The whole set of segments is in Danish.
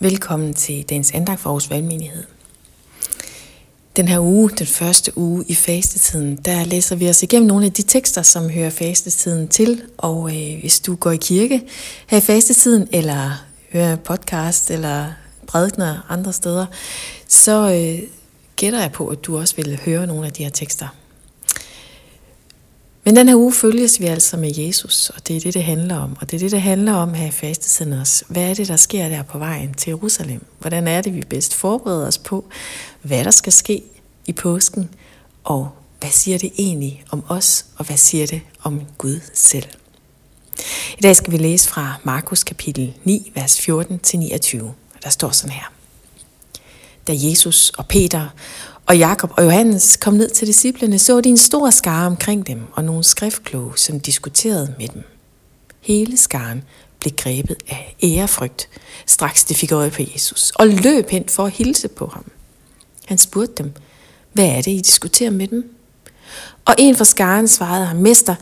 Velkommen til dagens andagt for Aarhus Valgmenighed. Den her uge, den første uge i fastetiden, der læser vi os igennem nogle af de tekster, som hører fastetiden til. Og øh, hvis du går i kirke her i fastetiden, eller hører podcast, eller prædikner andre steder, så øh, gætter jeg på, at du også vil høre nogle af de her tekster. Men den her uge følges vi altså med Jesus, og det er det, det handler om. Og det er det, det handler om her i fastetiden også. Hvad er det, der sker der på vejen til Jerusalem? Hvordan er det, vi bedst forbereder os på, hvad der skal ske i påsken? Og hvad siger det egentlig om os, og hvad siger det om Gud selv? I dag skal vi læse fra Markus kapitel 9, vers 14-29. Der står sådan her. Da Jesus og Peter og Jakob og Johannes kom ned til disciplene, så de en stor skare omkring dem og nogle skriftkloge, som diskuterede med dem. Hele skaren blev grebet af ærefrygt, straks de fik øje på Jesus, og løb hen for at hilse på ham. Han spurgte dem, hvad er det, I diskuterer med dem? Og en fra skaren svarede ham, Mester,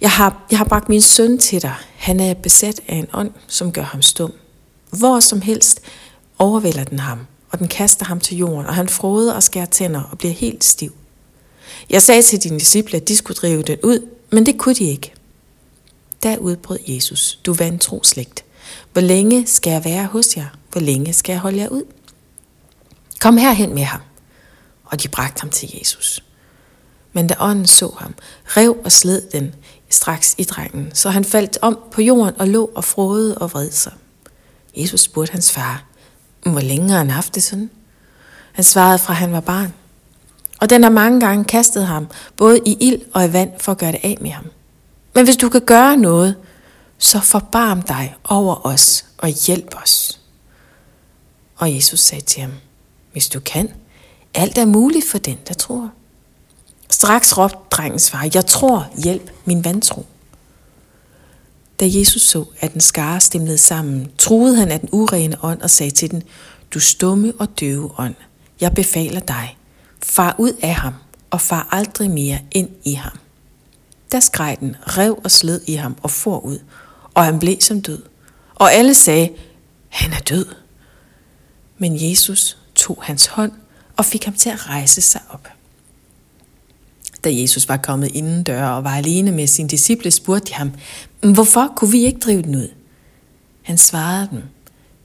jeg har, jeg har bragt min søn til dig. Han er besat af en ånd, som gør ham stum. Hvor som helst overvælder den ham, og den kaster ham til jorden, og han froder og skærer tænder og bliver helt stiv. Jeg sagde til dine disciple, at de skulle drive den ud, men det kunne de ikke. Der udbrød Jesus, du vantro slægt. Hvor længe skal jeg være hos jer? Hvor længe skal jeg holde jer ud? Kom herhen med ham. Og de bragte ham til Jesus. Men da ånden så ham, rev og sled den straks i drengen, så han faldt om på jorden og lå og frode og vred sig. Jesus spurgte hans far, hvor længe har han haft det sådan? Han svarede fra han var barn. Og den har mange gange kastet ham, både i ild og i vand, for at gøre det af med ham. Men hvis du kan gøre noget, så forbarm dig over os og hjælp os. Og Jesus sagde til ham, hvis du kan, alt er muligt for den, der tror. Straks råbte drengens far, jeg tror, hjælp min vantro. Da Jesus så, at den skare stemlede sammen, troede han af den urene ånd og sagde til den, du stumme og døve ånd, jeg befaler dig, far ud af ham og far aldrig mere ind i ham. Da skreg den, rev og sled i ham og for ud, og han blev som død. Og alle sagde, han er død. Men Jesus tog hans hånd og fik ham til at rejse sig op. Da Jesus var kommet indendør og var alene med sine disciple, spurgte de ham, hvorfor kunne vi ikke drive den ud? Han svarede dem,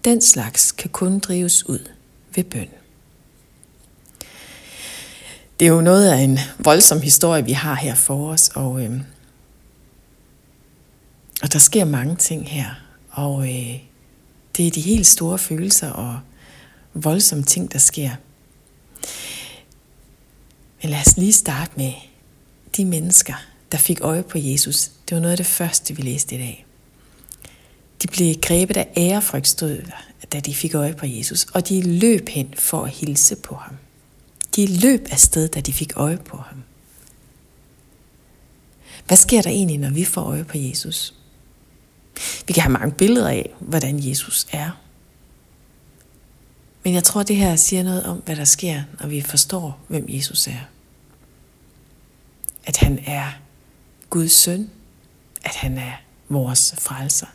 den slags kan kun drives ud ved bøn. Det er jo noget af en voldsom historie, vi har her for os, og, øh, og der sker mange ting her, og øh, det er de helt store følelser og voldsomme ting, der sker. Men lad os lige starte med de mennesker, der fik øje på Jesus. Det var noget af det første, vi læste i dag. De blev grebet af ærefrygt, stod da de fik øje på Jesus, og de løb hen for at hilse på ham. De løb afsted, da de fik øje på ham. Hvad sker der egentlig, når vi får øje på Jesus? Vi kan have mange billeder af, hvordan Jesus er. Men jeg tror, det her siger noget om, hvad der sker, når vi forstår, hvem Jesus er. At han er Guds søn. At han er vores frelser.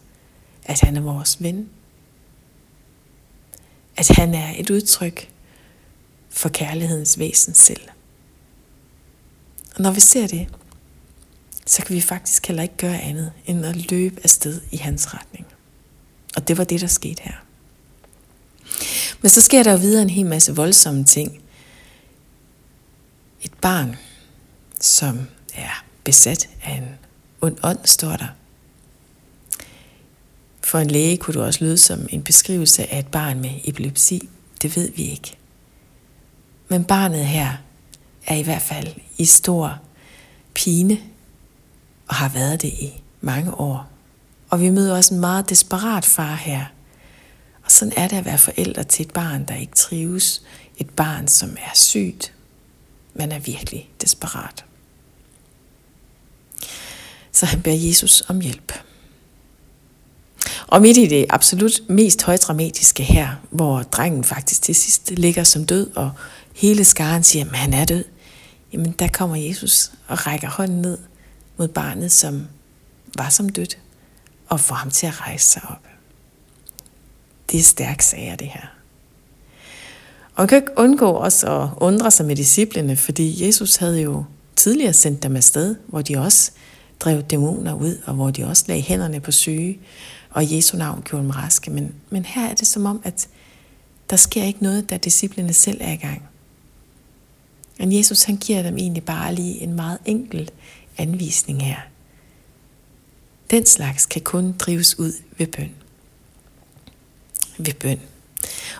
At han er vores ven. At han er et udtryk for kærlighedens væsen selv. Og når vi ser det, så kan vi faktisk heller ikke gøre andet end at løbe afsted i hans retning. Og det var det, der skete her. Men så sker der jo videre en hel masse voldsomme ting. Et barn, som er besat af en ond ånd, står der. For en læge kunne du også lyde som en beskrivelse af et barn med epilepsi. Det ved vi ikke. Men barnet her er i hvert fald i stor pine og har været det i mange år. Og vi møder også en meget desperat far her. Sådan er det at være forældre til et barn, der ikke trives. Et barn, som er sygt. Man er virkelig desperat. Så han beder Jesus om hjælp. Og midt i det absolut mest højdramatiske her, hvor drengen faktisk til sidst ligger som død, og hele skaren siger, at han er død, jamen der kommer Jesus og rækker hånden ned mod barnet, som var som dødt, og får ham til at rejse sig op. Det er stærk sager, det her. Og man kan ikke undgå også at undre sig med disciplene, fordi Jesus havde jo tidligere sendt dem afsted, hvor de også drev dæmoner ud, og hvor de også lagde hænderne på syge, og Jesu navn gjorde dem raske. Men, men her er det som om, at der sker ikke noget, da disciplene selv er i gang. Men Jesus han giver dem egentlig bare lige en meget enkel anvisning her. Den slags kan kun drives ud ved bøn. Ved bøn.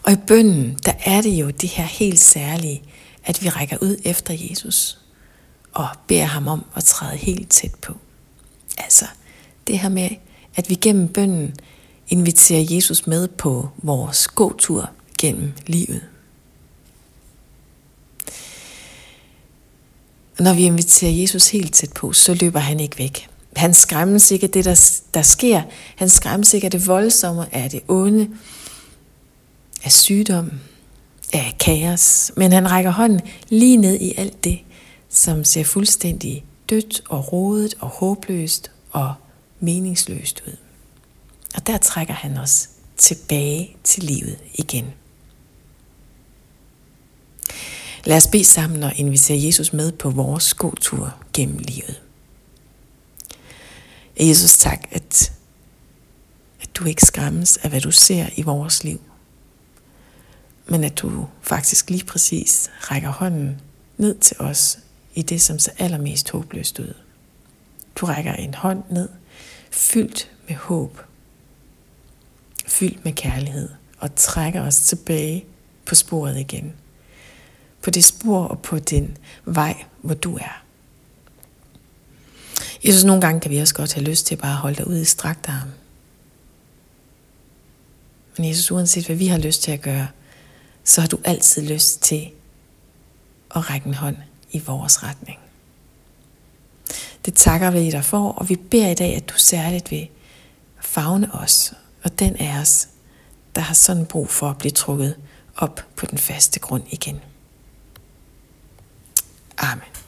Og i bønnen, der er det jo det her helt særlige, at vi rækker ud efter Jesus og beder ham om at træde helt tæt på. Altså, det her med, at vi gennem bønnen inviterer Jesus med på vores gåtur gennem livet. Når vi inviterer Jesus helt tæt på, så løber han ikke væk. Han skræmmes ikke af det, der, der sker. Han skræmmes ikke af det voldsomme, af det onde, af sygdom, af kaos. Men han rækker hånden lige ned i alt det, som ser fuldstændig dødt og rodet og håbløst og meningsløst ud. Og der trækker han os tilbage til livet igen. Lad os bede sammen og invitere Jesus med på vores gåtur gennem livet. Jesus, tak, at, at du ikke skræmmes af, hvad du ser i vores liv, men at du faktisk lige præcis rækker hånden ned til os i det, som ser allermest håbløst ud. Du rækker en hånd ned, fyldt med håb, fyldt med kærlighed, og trækker os tilbage på sporet igen. På det spor og på den vej, hvor du er. Jeg synes, nogle gange kan vi også godt have lyst til bare at holde dig ud i strakt arm. Men Jesus, uanset hvad vi har lyst til at gøre, så har du altid lyst til at række en hånd i vores retning. Det takker vi dig for, og vi beder i dag, at du særligt vil fagne os, og den af os, der har sådan brug for at blive trukket op på den faste grund igen. Amen.